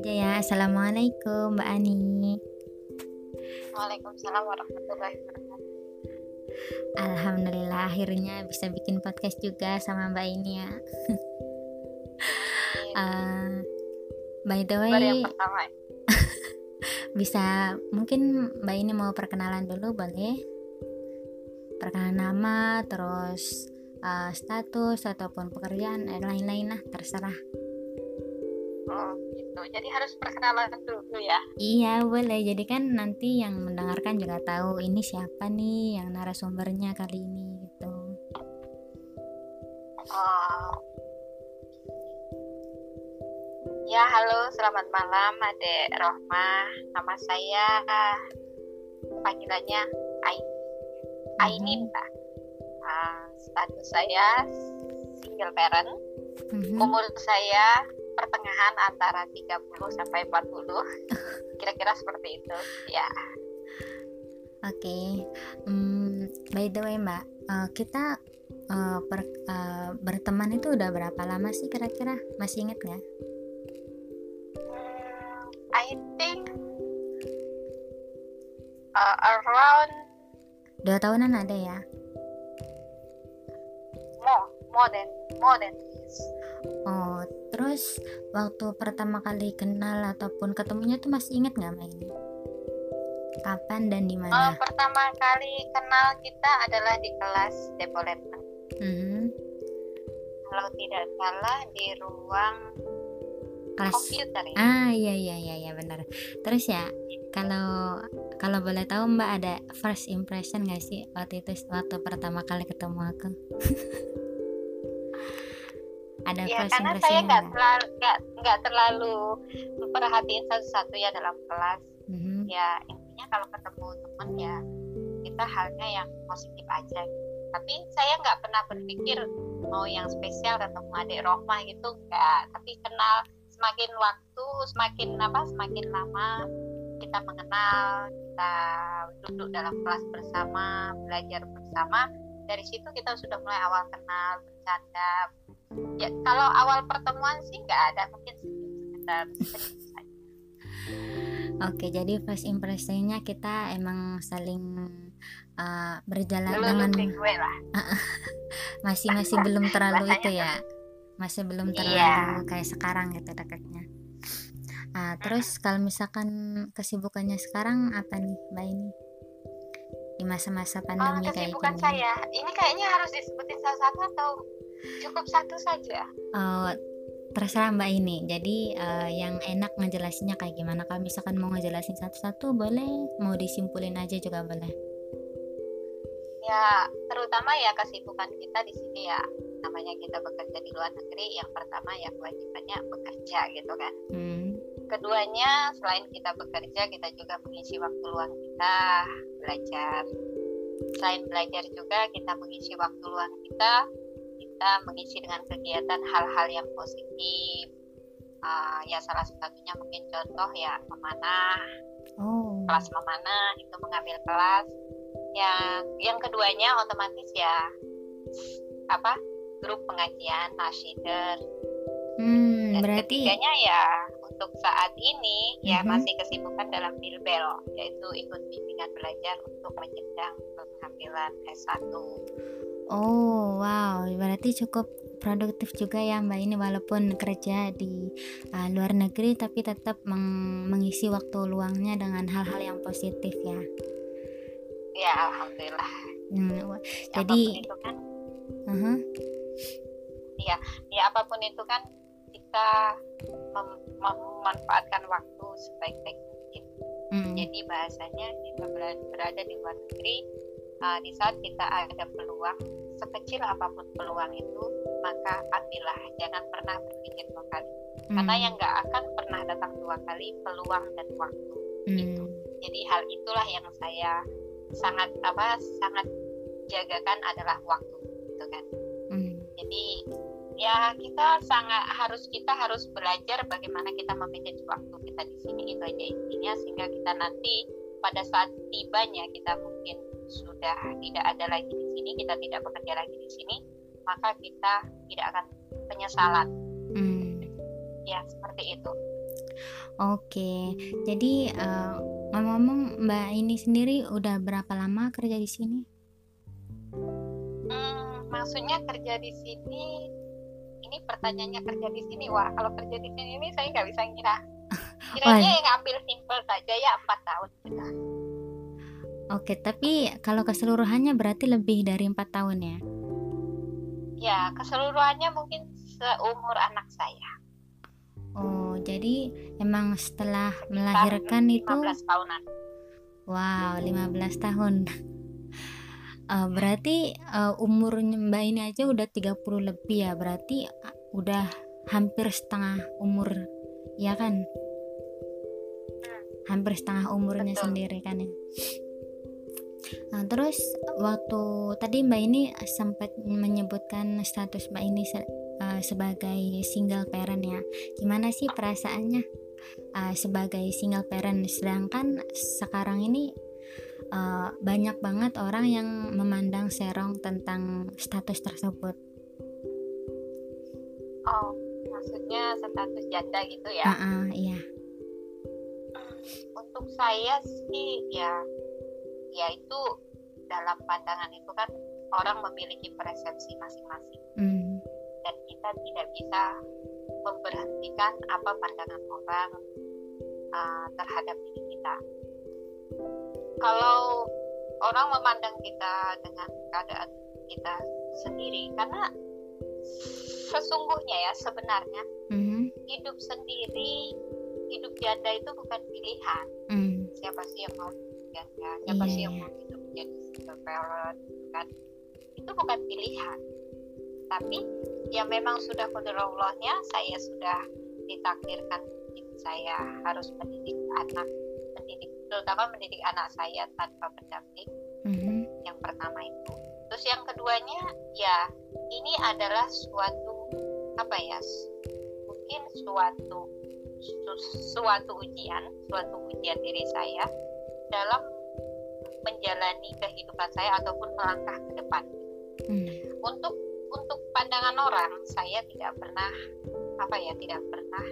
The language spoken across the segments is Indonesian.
aja ya assalamualaikum mbak Ani. Waalaikumsalam warahmatullahi wabarakatuh. Alhamdulillah akhirnya bisa bikin podcast juga sama mbak ini ya. Uh, by the way yang pertama bisa mungkin mbak ini mau perkenalan dulu boleh? Perkenalan nama terus uh, status ataupun pekerjaan dan lain-lain lah terserah. Oh gitu. Jadi harus perkenalan dulu ya? Iya boleh. Jadi kan nanti yang mendengarkan juga tahu ini siapa nih yang narasumbernya kali ini gitu. Oh. Ya, halo, selamat malam, Adek Rohmah. Nama saya panggilannya Aini. Aini, Mbak. Uh, status saya single parent. Mhm. Umur saya pertengahan antara 30 sampai 40. Kira-kira seperti itu. Ya. Oke, Hmm, by the way mbak, uh, kita uh, per- uh, berteman itu udah berapa lama sih kira-kira? Masih inget nggak? Hmm, I think uh, around Dua tahunan ada ya? More, more than more than this. Oh, terus waktu pertama kali kenal ataupun ketemunya tuh masih inget nggak mbak ini? Kapan dan di Uh, mana? pertama kali kenal kita adalah di kelas development. Mhm. Kalau tidak salah di ruang Kelas komputer ya. Ah iya iya iya iya benar. Terus ya kalau kalau boleh tahu Mbak ada first impression gak sih waktu itu waktu pertama kali ketemu aku? ada Ya first karena saya nggak terlalu nggak nggak terlalu memperhatiin satu-satu ya dalam kelas. Mhm. Ya intinya kalau ketemu teman ya kita halnya yang positif aja. Tapi saya nggak pernah berpikir mau yang spesial ketemu adik Rohmah gitu nggak. Tapi kenal semakin waktu semakin apa semakin lama kita mengenal kita duduk dalam kelas bersama belajar bersama dari situ kita sudah mulai awal kenal bercanda. Ya kalau awal pertemuan sih nggak ada mungkin sekitar saja Oke, jadi first impressionnya kita emang saling uh, berjalan dulu dengan masih masih belum terlalu itu ya, masih belum Iya. terlalu kayak sekarang gitu dekatnya. Ah, terus kalau misalkan kesibukannya sekarang apa nih Mbak ini di masa-masa oh, pandemi kayak kesibukan gini? saya ini kayaknya harus disebutin satu-satu atau cukup satu saja Oh, terserah Mbak ini. Jadi eh, yang enak ngejelasinnya kayak gimana? Kalau misalkan mau ngejelasin satu-satu boleh, mau disimpulin aja juga boleh. ya terutama ya kesibukan kita di sini ya namanya kita bekerja di luar negeri yang pertama ya kewajibannya bekerja gitu kan. Hmm. keduanya selain kita bekerja kita juga mengisi waktu luang kita belajar. Selain belajar juga kita mengisi waktu luang kita kita mengisi dengan kegiatan hal-hal yang positif. Ah, ya salah satunya mungkin contoh ya memanah. Oh. kelas memanah itu mengambil kelas. Yang yang keduanya otomatis ya apa grup pengajian nasyider Hmm, dan berarti ketiganya ya untuk saat ini ya Mhm. masih kesibukan dalam bilbel yaitu ikut bimbingan belajar untuk menjenjang pengambilan S1 Oh, wow, berarti cukup produktif juga ya Mbak ini walaupun kerja di uh, luar negeri tapi tetap meng- mengisi waktu luangnya dengan hal-hal yang positif ya. ya alhamdulillah. Hmm, Ya, Jadi- apa pun itu kan uh-huh. ya apa pun itu kan kita mem- memanfaatkan waktu sebaik-baik mungkin. Hmm, Jadi bahasanya kita berada, di luar negeri uh, di saat kita ada peluang sekecil apa pun peluang itu maka ambillah. Jangan pernah berpikir dua kali. Karena hmm, yang nggak akan pernah datang dua kali peluang dan waktu. Hmm, jadi hal itulah yang saya sangat apa sangat jagakan adalah waktu. Gitu kan. Jadi ya kita sangat harus kita harus belajar bagaimana kita memanage waktu kita di sini. Itu aja intinya sehingga kita nanti pada saat tibanya kita mungkin sudah tidak ada lagi di sini kita tidak bekerja lagi di sini maka kita tidak akan penyesalan. Hmm. ya seperti itu. Oke, jadi uh, ngomong-ngomong Mbak ini sendiri udah berapa lama kerja di sini? Maksudnya kerja di sini ini pertanyaannya kerja di sini wah kalau kerja di sini ini saya nggak bisa ngira kiranya yang ambil simpel saja ya empat tahun gitu. Oke, tapi kalau keseluruhannya berarti lebih dari empat tahun ya? ya keseluruhannya mungkin seumur anak saya Oh, jadi emang setelah melahirkan itu 15 tahunan. Wow, 15 tahun. Uh, berarti uh, umurnya Mbak ini aja udah 30 lebih ya. Berarti uh, udah hampir setengah umur ya kan? Hampir setengah umurnya Betul. sendiri kan ya. Nah, terus waktu tadi Mbak ini sempat menyebutkan status Mbak ini se- uh, sebagai single parent ya. Gimana sih perasaannya uh, sebagai single parent? Sedangkan sekarang ini uh, banyak banget orang yang memandang serong tentang status tersebut. Oh, maksudnya status janda gitu ya. Ah, ah, iya. Untuk saya sih ya ya itu dalam pandangan itu kan orang memiliki persepsi masing-masing Hmm, dan kita tidak bisa memberhentikan apa pandangan orang uh, terhadap diri kita. Kalau orang memandang kita dengan keadaan kita sendiri, karena sesungguhnya ya sebenarnya mhm, hidup sendiri, hidup janda itu bukan pilihan. hmm, Siapa sih yang mau hidup janda? Siapa Iya, sih yang iya. mau hidup jadi single parent? gitu Kan? Itu bukan pilihan. Tapi ya memang sudah kodarullahnya saya sudah ditakdirkan saya harus mendidik anak terutama mendidik anak saya tanpa pendamping mhm, yang pertama itu. Terus yang keduanya ya ini adalah suatu apa ya mungkin suatu su- suatu ujian suatu ujian diri saya dalam menjalani kehidupan saya ataupun melangkah ke depan. Hmm, untuk untuk pandangan orang saya tidak pernah apa ya tidak pernah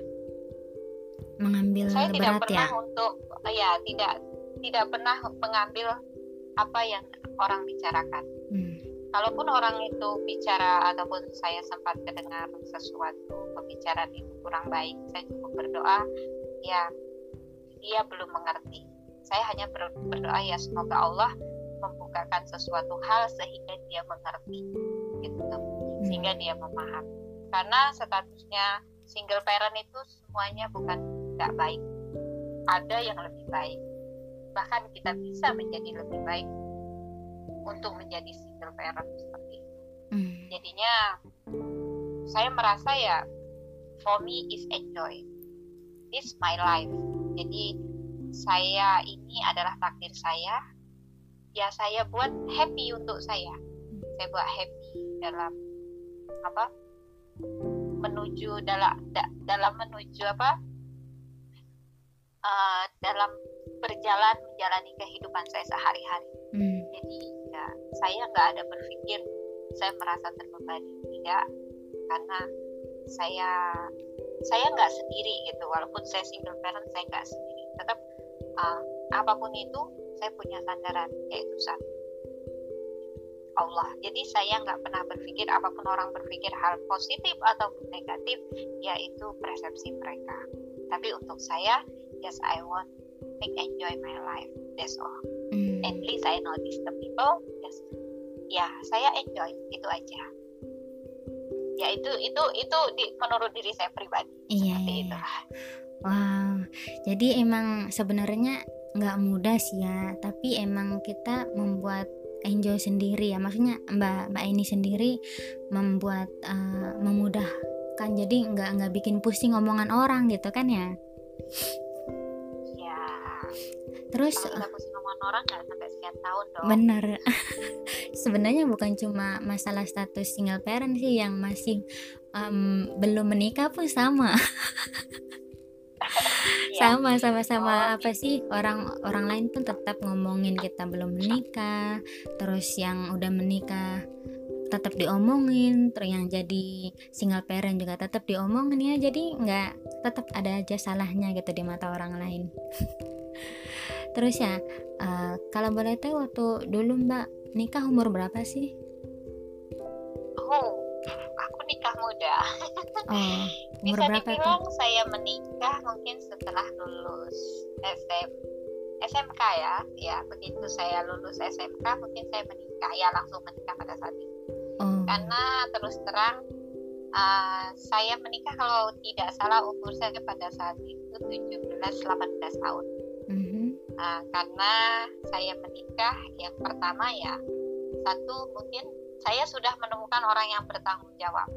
mengambil saya tidak berat pernah ya. untuk ya tidak tidak pernah mengambil apa yang orang bicarakan. Hmm, kalaupun orang itu bicara ataupun saya sempat mendengar sesuatu pembicaraan itu kurang baik saya cukup berdoa ya dia belum mengerti. Saya hanya ber- berdoa ya semoga Allah membukakan sesuatu hal sehingga dia mengerti gitu. Sehingga dia memahami. Karena statusnya single parent itu semuanya bukan tidak baik ada yang lebih baik. Bahkan kita bisa menjadi lebih baik untuk menjadi single parent seperti itu. Hmm, jadinya saya merasa ya for me is enjoy this my life. Jadi saya ini adalah takdir saya. Ya saya buat happy untuk saya. Saya buat happy dalam apa menuju dalam da- dalam menuju apa eh, dalam berjalan menjalani kehidupan saya sehari-hari. Hmm, jadi ya saya nggak ada berpikir saya merasa terbebani. Tidak karena saya saya nggak sendiri gitu. Walaupun saya single parent saya nggak sendiri. Tetap uh, apa pun itu saya punya sandaran yaitu satu Allah. Jadi saya nggak pernah berpikir apa pun orang berpikir hal positif ataupun negatif yaitu persepsi mereka. Tapi untuk saya yes I want make enjoy my life that's all. Hmm. at least I notice the people yes ya saya enjoy itu aja. Ya itu itu itu di, menurut diri saya pribadi. Iya, seperti iya, itu iya. Wow, jadi emang sebenarnya nggak mudah sih ya, tapi emang kita membuat enjoy sendiri ya, maksudnya Mbak Mbak ini sendiri membuat eh, memudahkan, jadi nggak nggak bikin pusing omongan orang gitu kan ya. Terus kalau kita pusing ngomongin orang nggak sampai sekian tahun dong bener, sebenarnya bukan cuma masalah status single parent sih yang masih em, belum menikah pun sama. Ya. sama sama sama Oh, apa sih orang orang lain pun tetap ngomongin kita belum menikah terus yang udah menikah tetap diomongin terus yang jadi single parent juga tetap diomongin ya jadi nggak tetap ada aja salahnya gitu di mata orang lain terus ya uh, kalau boleh tahu waktu dulu mbak nikah umur berapa sih oh aku nikah muda oh, umur bisa berapa dibilang tuh? saya menikah mungkin setelah lulus SM, SMK ya ya begitu saya lulus SMK mungkin saya menikah ya langsung menikah pada saat itu oh. karena terus terang uh, saya menikah kalau tidak salah umur saya pada saat itu 17-18 tahun mm -hmm. Uh, karena saya menikah yang pertama ya satu mungkin saya sudah menemukan orang yang bertanggung jawab.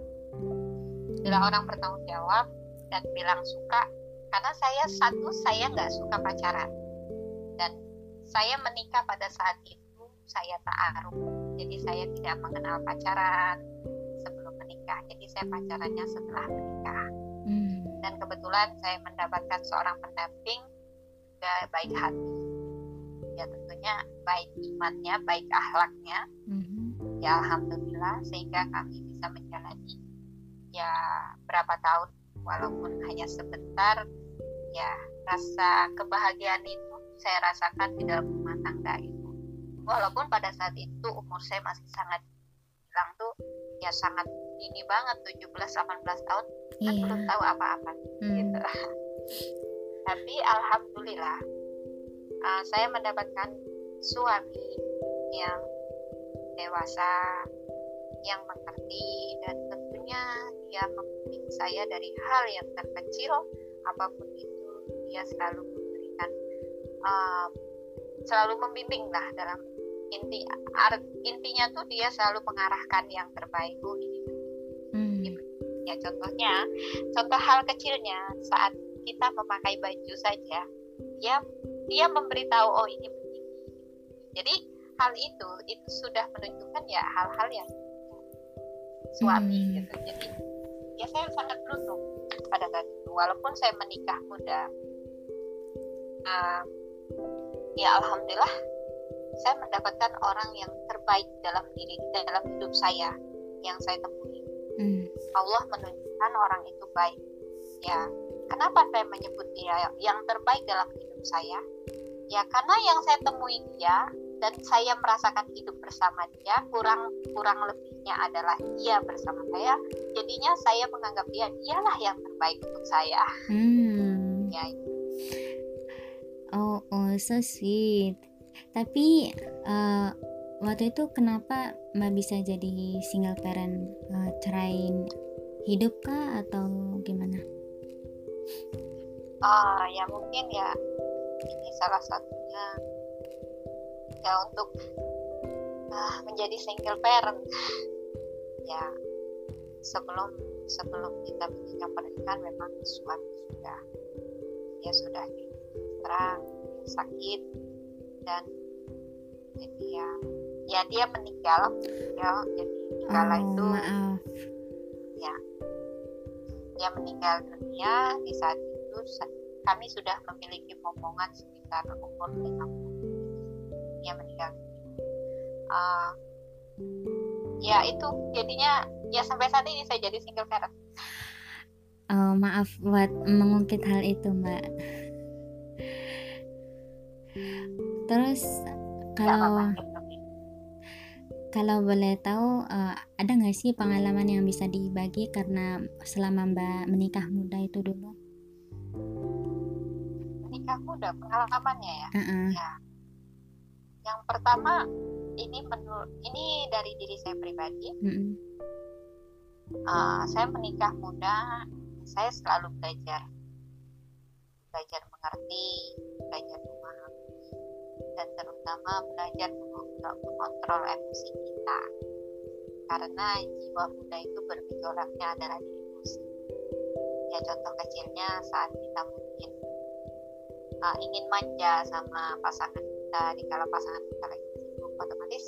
Bila orang bertanggung jawab dan bilang suka karena saya satu saya nggak suka pacaran. Dan saya menikah pada saat itu saya ta'aruf jadi saya tidak mengenal pacaran sebelum menikah. Jadi saya pacarannya setelah menikah. Hmm. dan kebetulan saya mendapatkan seorang pendamping juga baik hati ya tentunya baik imannya baik akhlaknya hmm. ya alhamdulillah sehingga kami bisa menjalani ya berapa tahun walaupun hanya sebentar ya rasa kebahagiaan itu saya rasakan di dalam rumah tangga itu walaupun pada saat itu umur saya masih sangat bilang tuh ya sangat ini banget 17-18 tahun yeah. kan iya. belum tahu apa-apa hmm. gitu tapi alhamdulillah uh, saya mendapatkan suami yang dewasa yang mengerti dan tentunya dia membimbing saya dari hal yang terkecil apa pun itu dia selalu memberikan uh, selalu membimbing lah dalam inti art, intinya tuh dia selalu mengarahkan yang terbaik oh ini hmm. ya contohnya contoh hal kecilnya saat kita memakai baju saja dia dia memberitahu oh ini begini. Jadi hal itu itu sudah menunjukkan ya hal-hal yang suami hmm. gitu. Jadi ya saya sangat beruntung pada saat itu. Walaupun saya menikah muda uh, ya alhamdulillah saya mendapatkan orang yang terbaik dalam diri dalam hidup saya yang saya temui. Hmm. Allah menunjukkan orang itu baik. Ya kenapa saya menyebut dia yang terbaik dalam hidup saya? Ya karena yang saya temui dia dan saya merasakan hidup bersama dia kurang kurang lebihnya adalah dia bersama saya. Jadinya saya menganggap dia dialah yang terbaik untuk saya. Hmm. ya oh oh so sweet. Tapi uh, waktu itu kenapa mbak bisa jadi single parent uh, cerai hidup kah atau gimana? Ah uh, ya mungkin ya. Ini salah satunya. Ya untuk uh, menjadi single parent. Ya sebelum sebelum kita menikah pernikahan memang suami sudah ya sudah terang sakit dan jadi ya ya dia meninggal. Ya jadi kala oh, itu maaf. ya dia meninggal dunia di saat itu kami sudah memiliki momongan sekitar umur 50 dia meninggal uh, ya itu jadinya ya sampai saat ini saya jadi single parent. Oh, maaf buat mengungkit hal itu mbak. Terus kalau kalau boleh tahu uh, ada nggak sih pengalaman yang bisa dibagi karena selama mbak menikah muda itu dulu? Menikah muda pengalamannya ya, uh -uh. ya. Yang pertama ini menurut ini dari diri saya pribadi. Mm-hmm. uh, saya menikah muda saya selalu belajar. Belajar mengerti belajar memahami dan terutama belajar mengontrol emosi kita. Karena jiwa muda itu bergejolaknya adalah di emosi ya contoh kecilnya saat kita mungkin uh, ingin manja sama pasangan kita di kala pasangan kita lagi sibuk otomatis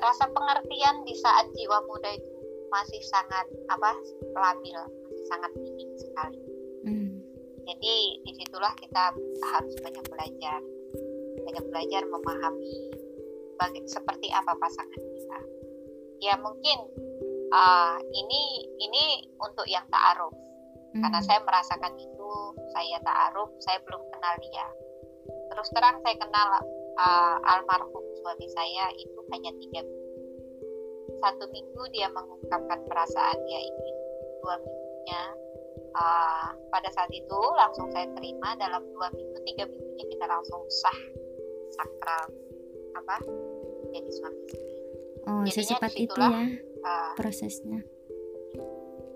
rasa pengertian di saat jiwa muda itu masih sangat apa labil masih sangat minim sekali. Hmm. jadi di situlah kita harus banyak belajar. Banyak belajar memahami baga- seperti apa pasangan kita. Ya mungkin uh, ini ini untuk yang taaruf hmm. karena saya merasakan itu saya taaruf saya belum kenal dia. Terus terang saya kenal uh, almarhum suami saya itu hanya tiga minggu. Satu minggu dia mengungkapkan perasaan dia ingin dua minggunya. Uh, pada saat itu langsung saya terima dalam dua minggu tiga minggunya kita langsung sah sakral apa jadi suami istri. Oh Jadinya secepat itu ya uh, prosesnya.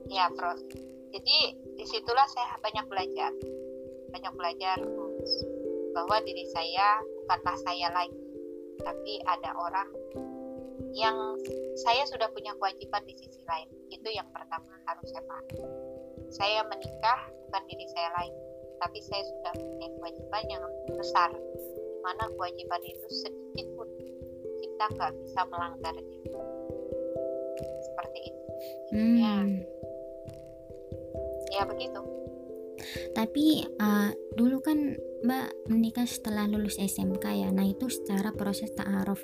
ya proses jadi di situlah saya banyak belajar banyak belajar bahwa diri saya bukanlah saya lagi tapi ada orang yang saya sudah punya kewajiban di sisi lain. Itu yang pertama harus saya pahami. Saya menikah bukan diri saya lain tapi saya sudah punya kewajiban yang besar di mana kewajiban itu sedikit pun kita nggak bisa melanggarnya seperti itu. Hmm. ya ya begitu. Tapi uh, dulu kan Mbak menikah setelah lulus SMK ya. Nah itu secara proses ta'aruf.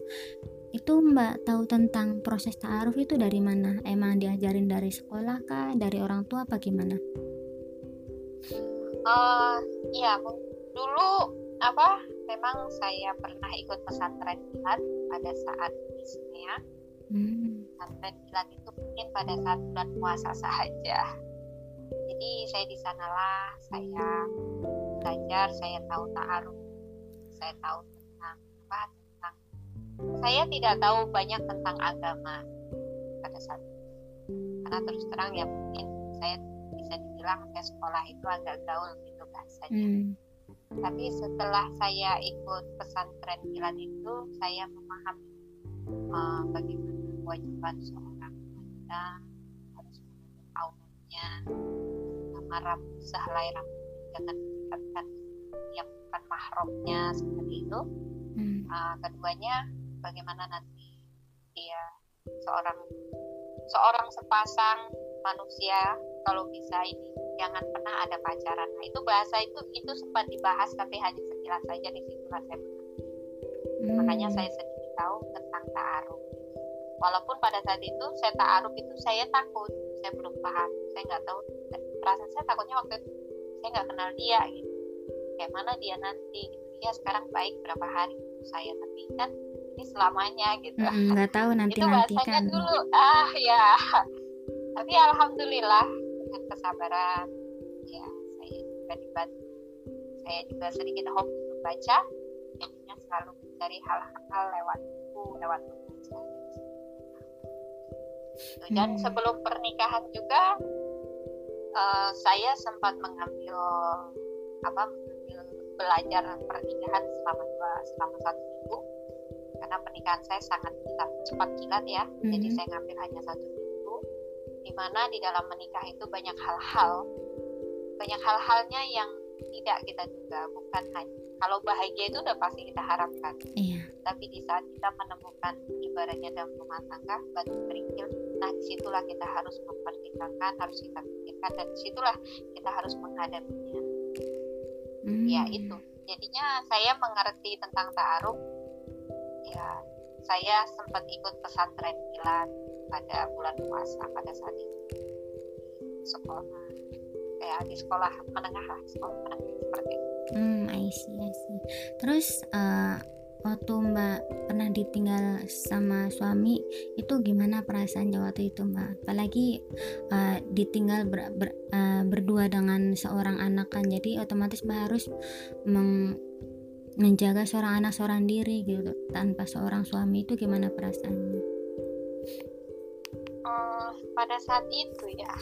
Itu Mbak tahu tentang proses ta'aruf itu dari mana? Emang diajarin dari sekolah kah? Dari orang tua apa gimana? Uh, ya dulu apa memang saya pernah ikut pesantren kilat pada saat bisnya. Hmm. pesantren kilat itu mungkin pada saat bulan puasa saja. Jadi saya di sanalah saya belajar saya tahu ta'aruf. Saya tahu tentang apa? Tentang saya tidak tahu banyak tentang agama pada saat itu. Karena terus terang ya mungkin saya bisa dibilang saya sekolah itu agak gaul gitu bahasanya. Hmm. Tapi setelah saya ikut pesantren kilat itu saya memahami uh, bagaimana kewajiban seorang wanita harus menutup auratnya marah sahlai jangan mendekatkan yang bukan mahramnya seperti itu hmm. uh, keduanya bagaimana nanti dia seorang seorang sepasang manusia kalau bisa ini jangan pernah ada pacaran. Nah itu bahasa itu itu sempat dibahas tapi hanya sekilas saja di situ saya hmm. makanya saya sedikit tahu tentang ta'aruf walaupun pada saat itu saya ta'aruf itu saya takut saya belum paham saya nggak tahu. Perasaan saya takutnya waktu itu saya nggak kenal dia gitu. Kayak mana dia nanti gitu. Ya sekarang baik berapa hari itu saya tapi kan ini selamanya gitu. Nggak mm, tahu nanti itu nanti kan dulu. Ah ya. Tapi alhamdulillah dengan kesabaran. Ya saya juga dibantu saya juga sedikit hobi membaca. Jadinya selalu mencari hal-hal lewat buku lewat membaca dan hmm. sebelum pernikahan juga uh, saya sempat mengambil apa mengambil belajar pernikahan selama dua selama satu minggu. Karena pernikahan saya sangat kilat, cepat kilat ya. Mm-hmm. jadi saya ngambil hanya satu minggu di mana di dalam menikah itu banyak hal-hal. Banyak hal-halnya yang tidak kita juga bukan hanya kalau bahagia itu udah pasti kita harapkan. Iya. tapi di saat kita menemukan ibaratnya dalam rumah tangga batu kerikil nah di situlah kita harus mempertimbangkan harus kita pikirkan dan di situlah kita harus menghadapinya. Hmm. ya itu. Jadinya saya mengerti tentang ta'aruf. Ya saya sempat ikut pesantren kilat pada bulan puasa pada saat itu. Di sekolah. Ya di sekolah menengah lah sekolah menengah seperti itu. Hmm I see I see. Terus uh, waktu mbak pernah ditinggal sama suami itu gimana perasaannya waktu itu mbak? Apalagi uh, ditinggal ber, ber, uh, berdua dengan seorang anak kan. Jadi otomatis mbak harus meng, menjaga seorang anak seorang diri gitu tanpa seorang suami. Itu gimana perasaannya uh, pada saat itu ya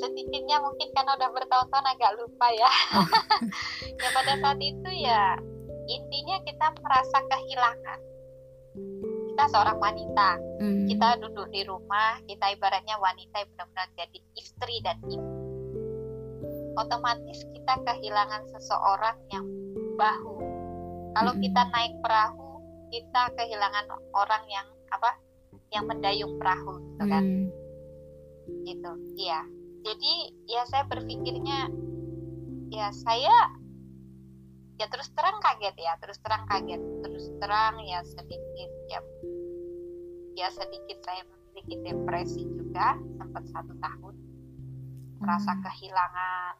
sedikitnya mungkin karena udah bertahun-tahun agak lupa ya oh. ya pada saat itu ya intinya kita merasa kehilangan kita seorang wanita mm. kita duduk di rumah kita ibaratnya wanita yang benar-benar jadi istri dan ibu otomatis kita kehilangan seseorang yang bahu kalau mm. kita naik perahu kita kehilangan orang yang apa yang mendayung perahu gitu kan? Mm. gitu iya. Jadi ya saya berpikirnya ya saya ya terus terang kaget ya terus terang kaget terus terang ya sedikit ya ya sedikit saya memiliki depresi juga sempat satu tahun. Merasa Hmm. kehilangan.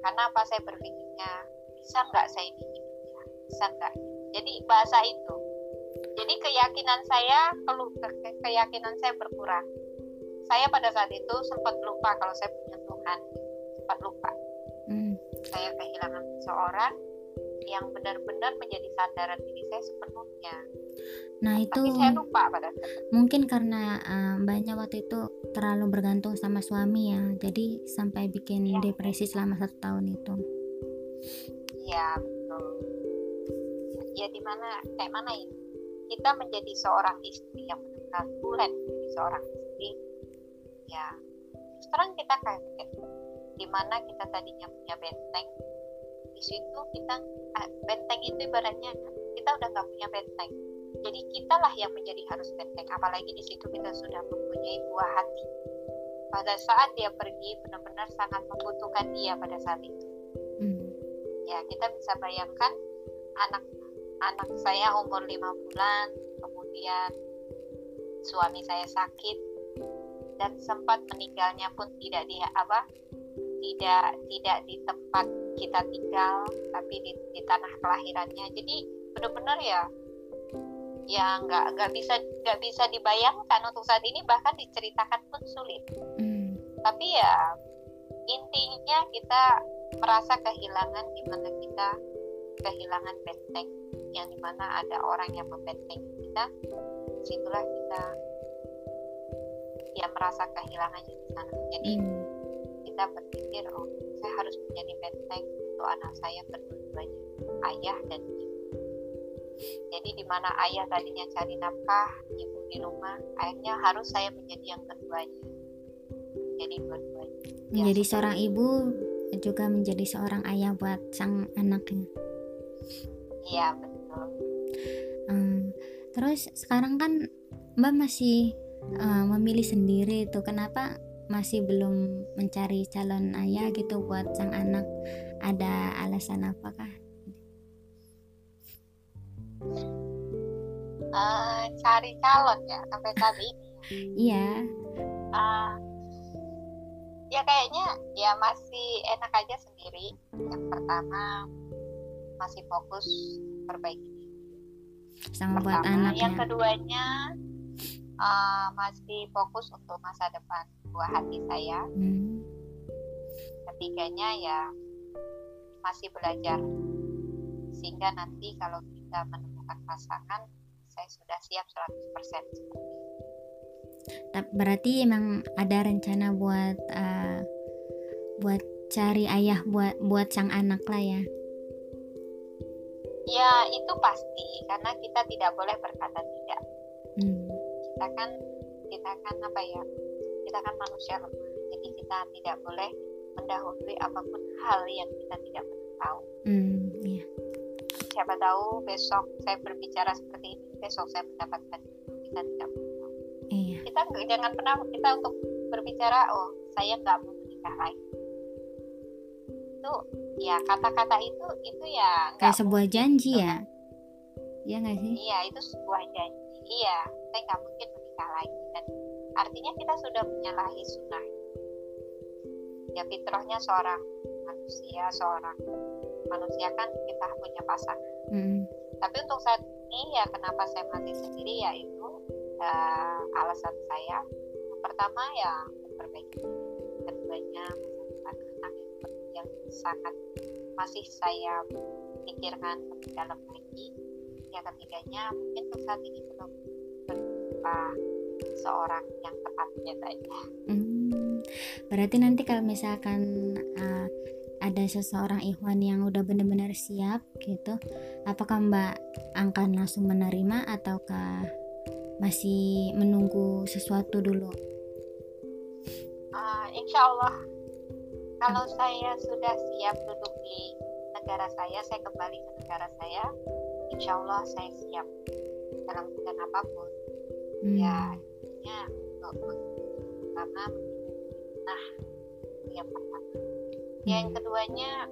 Karena apa? Saya berpikirnya bisa nggak saya ini hidupnya bisa nggak? Jadi bahasa itu jadi keyakinan saya kelu- ke- ke- keyakinan saya berkurang saya pada saat itu sempat lupa kalau saya punya Tuhan sempat lupa Hmm. saya kehilangan seseorang yang benar-benar menjadi sandaran diri saya sepenuhnya Nah itu tapi saya lupa pada saat itu. mungkin karena eh, mbaknya waktu itu terlalu bergantung sama suami ya, jadi sampai bikin Iya. depresi selama satu tahun itu. Iya betul. Ya di mana kayak mana ini? Kita menjadi seorang istri yang benar-benar tulen menjadi seorang istri. Ya terus terang kita kaget. Di mana kita tadinya punya benteng, di situ kita ah, benteng itu ibaratnya kita udah nggak punya benteng. Jadi kitalah yang menjadi harus benteng. Apalagi di situ kita sudah mempunyai buah hati. Pada saat dia pergi benar-benar sangat membutuhkan dia pada saat itu Hmm. ya kita bisa bayangkan anak anak saya umur lima bulan kemudian suami saya sakit dan sempat meninggalnya pun tidak di apa tidak tidak di tempat kita tinggal tapi di, di tanah kelahirannya jadi benar-benar ya ya nggak nggak bisa nggak bisa dibayangkan untuk saat ini bahkan diceritakan pun sulit Hmm. tapi ya intinya kita merasa kehilangan di mana kita kehilangan benteng yang di mana ada orang yang membentengi kita situlah kita ya merasa kehilangannya di sana. Jadi Hmm. kita berpikir oh saya harus menjadi benteng untuk anak saya berdua-duanya ayah dan ibu. Jadi di mana ayah tadinya cari nafkah ibu di rumah akhirnya harus saya menjadi yang keduanya. Jadi dua-duanya. Ya, Menjadi seperti seorang ibu juga menjadi seorang ayah buat sang anaknya. Iya betul. Hmm, terus sekarang kan Mbak masih eh, memilih sendiri tuh kenapa masih belum mencari calon ayah gitu buat sang anak? Ada alasan apakah? Eh, cari calon ya sampai saat ini Iya, Eh, ya kayaknya ya masih enak aja sendiri. Yang pertama masih fokus perbaiki. Sama buat pertama anak yang ya. keduanya eh, masih fokus untuk masa depan buah hati saya. Hmm, ketiganya ya masih belajar. Sehingga nanti kalau kita menemukan pasangan saya sudah siap 100% seperti berarti emang ada rencana buat eh, buat cari ayah buat buat sang anak lah ya. Ya itu pasti karena kita tidak boleh berkata tidak. Hmm, Kita kan kita kan apa ya? Kita kan manusia lemah. Jadi kita tidak boleh mendahului apa pun hal yang kita tidak pernah tahu. hmm, iya. Siapa tahu besok saya berbicara seperti ini, besok saya mendapatkan. Kita tidak pernah tahu. Iya. Kita jangan pernah kita untuk berbicara, oh saya nggak mau menikah lagi. Itu ya kata-kata itu itu ya Kayak sebuah janji gitu ya. Iya nggak sih? Iya, itu sebuah janji. Iya, saya nggak mungkin menikah lagi dan artinya kita sudah menyalahi sunnah. Ya fitrahnya seorang manusia, seorang manusia kan kita punya pasangan. Hmm, Tapi untuk saat ini ya kenapa saya masih sendiri ya itu eh, alasan saya. Yang pertama ya memperbaiki sangat masih saya pikirkan lebih dalam lagi yang ketiganya mungkin untuk saat ini belum berjumpa seorang yang tepatnya saja hmm. Berarti nanti kalau misalkan eh, ada seseorang ikhwan yang udah benar-benar siap gitu, apakah Mbak akan langsung menerima ataukah masih menunggu sesuatu dulu? Ah, insya Allah kalau saya sudah siap duduk di negara saya saya kembali ke negara saya insya Allah saya siap. Dalam keadaan apa pun Hmm, ya intinya untuk pertama nah yang pertama. Ya, yang keduanya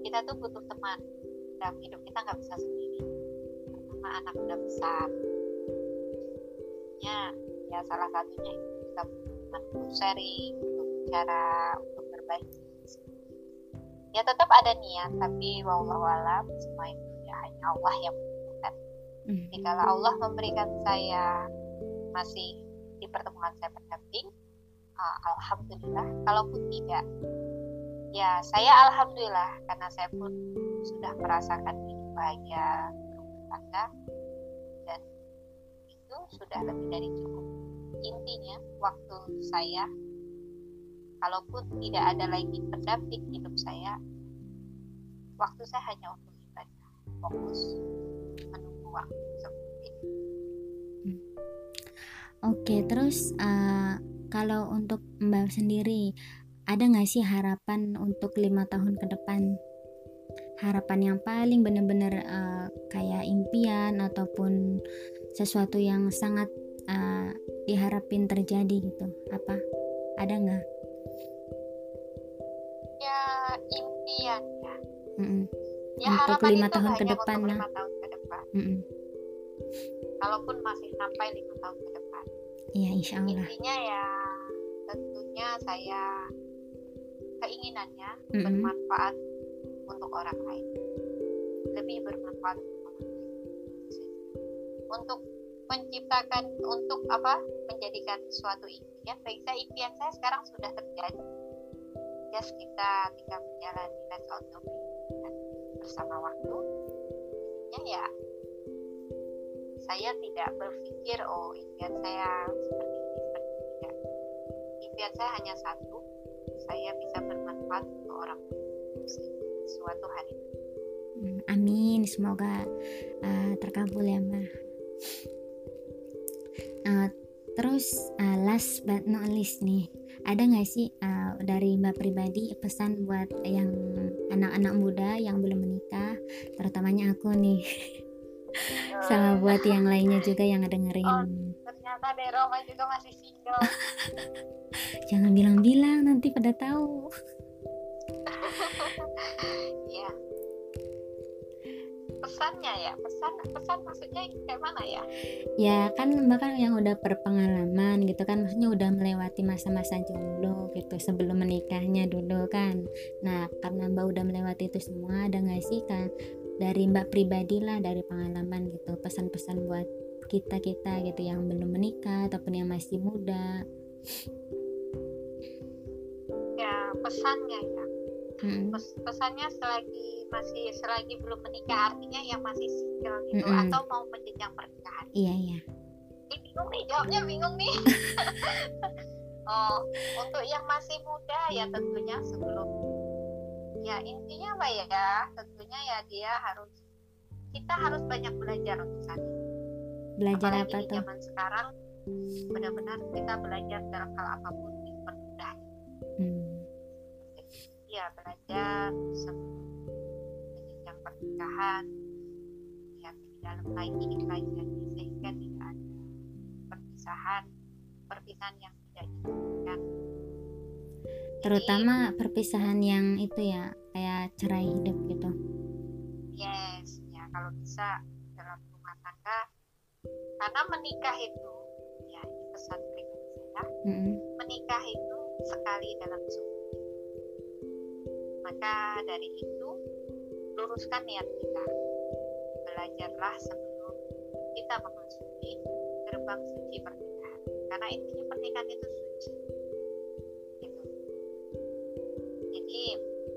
kita tuh butuh teman. Dalam hidup kita nggak bisa sendiri. Pertama anak udah besar. Tentunya ya salah satunya itu kita untuk sharing untuk bicara untuk berbagi ya tetap ada niat tapi wallahualam semua itu ya hanya Allah yang menentukan. Mm. kalau Allah memberikan saya masih di pertemuan saya pendamping uh, alhamdulillah. Kalaupun tidak ya saya alhamdulillah karena saya pun sudah merasakan hidup bahagia berumah tangga dan itu sudah lebih dari cukup. Intinya waktu saya kalaupun tidak ada lagi pendamping hidup saya waktu saya hanya untuk ibadah fokus menunggu waktu seperti hmm. oke terus uh, kalau untuk mbak sendiri ada nggak sih harapan untuk lima tahun ke depan? Harapan yang paling benar-benar uh, kayak impian ataupun sesuatu yang sangat uh, diharapin terjadi gitu apa? Ada nggak ya impian ya. Mm -mm. ya untuk lima tahun ke depan nah tahun ke depan. Mm -mm. kalaupun masih sampai lima tahun ke depan. Iya insya Allah. Intinya ya tentunya saya keinginannya mm -mm. bermanfaat untuk orang lain. Lebih bermanfaat untuk orang lain. Untuk menciptakan untuk apa? Menjadikan suatu impian. Baik saya impian saya sekarang sudah terjadi. Just kita tinggal menjalani let's out bersama waktu. Ya ya saya tidak berpikir oh impian saya seperti ini seperti ini tidak impian saya hanya satu saya bisa bermanfaat untuk orang suatu hari. Hmm, amin. Semoga uh, terkabul ya mbak uh, terus uh, last but not least nih ada nggak sih uh, dari mbak pribadi pesan buat yang anak-anak muda yang belum menikah terutamanya aku nih sama buat yang lainnya juga yang dengerin oh, ternyata Deroma juga masih single. Jangan bilang-bilang nanti pada tahu. Ya pesannya ya? Pesan pesan maksudnya kayak mana ya? Ya kan bahkan yang udah berpengalaman gitu kan maksudnya udah melewati masa-masa jomblo gitu sebelum menikahnya dulu kan. Nah karena mbak udah melewati itu semua ada nggak sih kan dari mbak pribadi lah dari pengalaman gitu pesan-pesan buat kita kita gitu yang belum menikah ataupun yang masih muda? Ya pesannya ya hmm. pesannya selagi masih selagi belum menikah artinya yang masih single gitu hmm. atau mau menjenjang pernikahan. Iya iya. Ini bingung nih jawabnya bingung nih. Oh untuk yang masih muda ya tentunya sebelum ya intinya apa ya tentunya ya dia harus kita harus banyak belajar untuk saat ini. Belajar Apalagi apa tuh? zaman sekarang benar-benar kita belajar dalam hal apa pun ya belajar jenjang pernikahan ya di dalam lagi lagi sehingga tidak ada perpisahan perpisahan yang tidak diinginkan. Terutama Jadi, perpisahan yang itu ya kayak cerai hidup gitu. Yes ya kalau bisa dalam rumah tangga karena menikah itu ya ini pesan pribadi saya. Mm -hmm. menikah itu sekali dalam seumur maka dari itu luruskan niat kita. Belajarlah sebelum kita memasuki gerbang suci pernikahan. Karena intinya pernikahan itu suci. Gitu. Jadi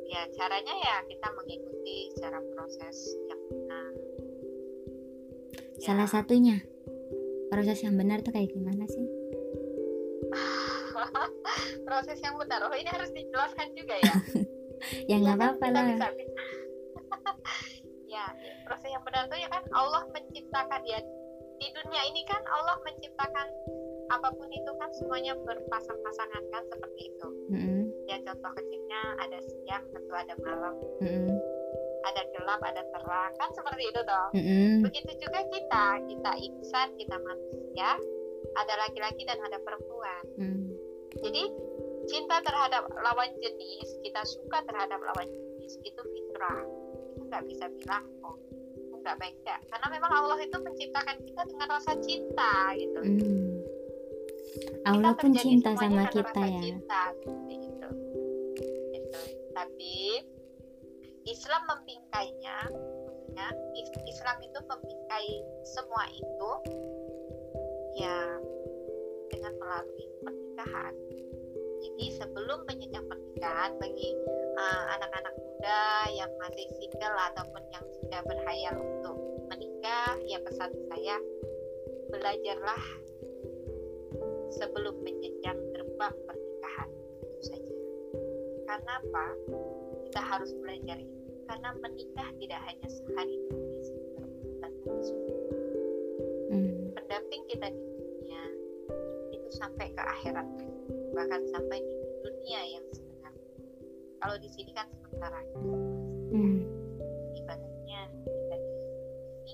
ya caranya ya kita mengikuti cara proses yang benar. Ya. salah satunya proses yang benar tuh kayak gimana sih? Proses yang benar. Oh ini harus dijelaskan juga ya ya nggak apa-apa lah ya proses yang benar tuh ya kan Allah menciptakan ya di dunia ini kan Allah menciptakan apa pun itu kan semuanya berpasang-pasangan kan seperti itu mm-hmm. ya contoh kecilnya ada siang tentu ada malam mm-hmm. ada gelap ada terang kan seperti itu toh mm-hmm. begitu juga kita kita insan kita manusia ada laki-laki dan ada perempuan mm. jadi cinta terhadap lawan jenis kita suka terhadap lawan jenis itu fitrah kita nggak bisa bilang oh nggak baik ya karena memang Allah itu menciptakan kita dengan rasa cinta gitu mm. Allah pun terjadi cinta sama kita ya cinta, seperti itu. Gitu. Tapi Islam membingkainya, ya, Is- Islam itu membingkai semua itu ya dengan melalui pernikahan. Jadi sebelum menyenjang pernikahan bagi uh, anak-anak muda yang masih single ataupun yang sudah berhayal untuk menikah, ya pesan saya belajarlah sebelum menjenjang gerbang pernikahan itu saja. Karena apa? Kita harus belajar itu. Karena menikah tidak hanya sehari dua hari Hmm. pendamping kita di dunia itu sampai ke akhirat bahkan sampai di dunia yang sebenarnya. Kalau di sini kan sementara Hmm. ibaratnya kita di sini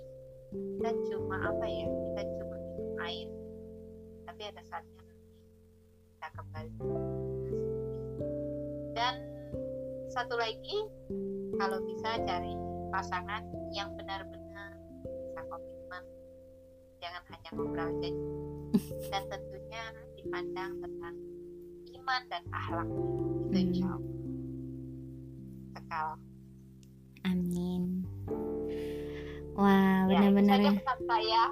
kita cuma apa ya kita cuma minum air. Tapi ada saatnya nanti kita kembali dan satu lagi kalau bisa cari pasangan yang benar-benar bisa komitmen. Jangan hanya ngobrol aja. Dan tentunya dipandang tentang iman dan akhlak itu Hmm. insya Allah sekal Amin. Wah, ya benar-benar ya. saya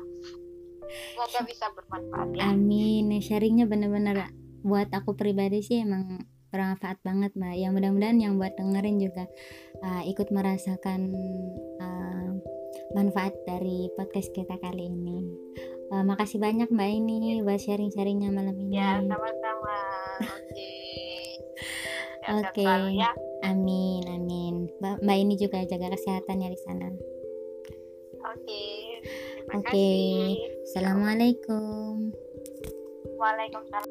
semoga bisa bermanfaat ya Amin. Sharingnya benar-benar buat aku pribadi sih emang bermanfaat banget mbak. Ya mudah-mudahan yang buat dengerin juga uh, ikut merasakan uh, manfaat dari podcast kita kali ini. Uh, makasih banyak mbak ini buat sharing-sharingnya malam ini. ya sama-sama oke Oke. selalu ya Amin, amin. Mbak, mbak ini juga jaga kesehatan ya di sana. oke terima Oke. kasih Assalamualaikum. Waalaikumsalam